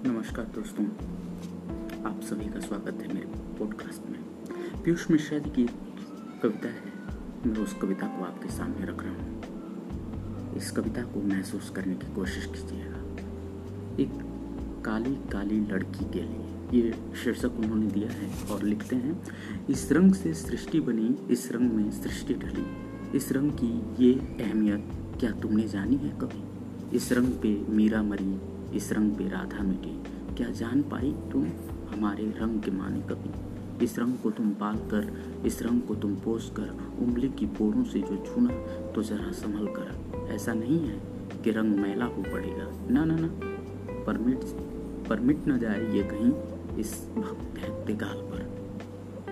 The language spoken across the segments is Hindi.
दोस्तों, आप सभी का स्वागत है मेरे पॉडकास्ट में। पीयूष मिश्रा जी की कविता है, मैं उस कविता को आपके सामने रख रहा हूँ। इस कविता को महसूस करने की कोशिश कीजिएगा। एक काली काली लड़की के लिए, ये शीर्षक उन्होंने दिया है और लिखते हैं, इस रंग से सृष्टि बनी, इस रंग में सृष्टि ढली। इस रंग की ये अहमियत क्या तुमने जानी है कभी? इस रंग पे मीरा मरी इस रंग पे राधा मिटी। क्या जान पाई तुम हमारे रंग के माने कभी? इस रंग को तुम पाल कर इस रंग को तुम पोस कर उंगली की पोरों से जो छूना तो जरा संभल कर। ऐसा नहीं है कि रंग मैला हो पड़ेगा। ना ना ना। परमिट परमिट न जाए ये कहीं इस भक्त गाल पर।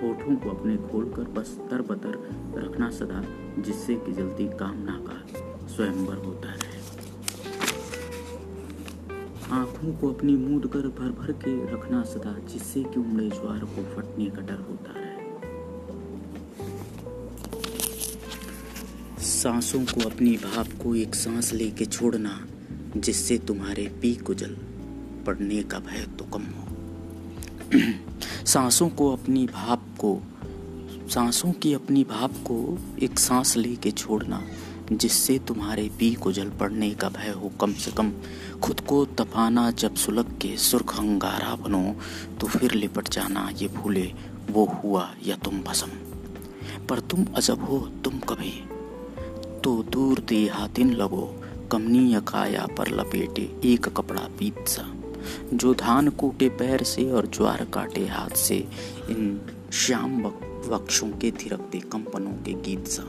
होठों को अपने खोल कर बस तर बतर रखना सदा, जिससे कि जल्दी कामना का स्वयंवर होता रहे। आँखों को अपनी मूद कर भर भर के रखना सदा, जिससे कि उमड़े ज्वार को फटने का डर होता रहे। सांसों को अपनी भाप को एक सांस लेके छोड़ना, जिससे तुम्हारे पी को जल पड़ने का भय तो कम हो। सांसों को अपनी भाप को, सांसों की अपनी भाप को एक सांस लेके छोड़ना जिससे तुम्हारे पी को जल पड़ने का भय हो, कम से कम खुद को तपाना जब सुलग के सुर्ख अंगारा बनो तो फिर लिपट जाना ये भूले, वो हुआ या तुम भसम। पर तुम अजब हो, तुम कभी। तो दूर देहातिन लगो, कमनी काया पर लपेटे एक कपड़ा पीत सा। जो धान कूटे पैर से और ज्वार काटे हाथ से, इन श्याम वक्षों के थिरकते कंपनों के गीत सा।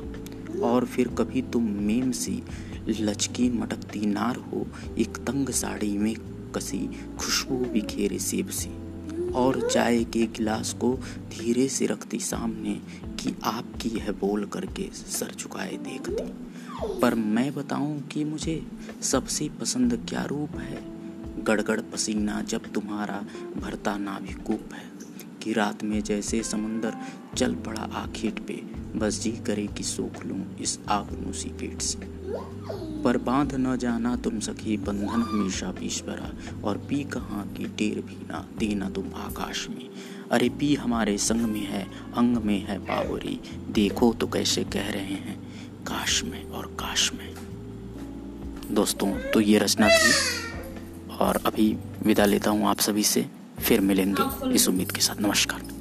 और फिर कभी तुम मेम सी लचकी मटकती नार हो, एक तंग साड़ी में कसी खुशबू बिखेरे सेब सी। और चाय के गिलास को धीरे से रखती सामने कि आपकी यह बोल करके सर झुकाए देखती। पर मैं बताऊँ कि मुझे सबसे पसंद क्या रूप है? गड़गड़ पसीना जब तुम्हारा भरता नाभिकूप है कि रात में जैसे समंदर चल पड़ा आखिर पे बस जी करे कि सोख लूँ इस आपनूसी पेट से। पर बाँध न जाना तुम सखी, बंधन हमेशा ईश्वरा और पी कहाँ की टेर भी ना देना तुम आकाश में। अरे पी हमारे संग में है, अंग में है बावरी। देखो तो कैसे कह रहे हैं, काश में और काश में। दोस्तों तो ये रचना थी। और अभी विदा लेता हूँ आप सभी से। फिर मिलेंगे इस उम्मीद के साथ। नमस्कार।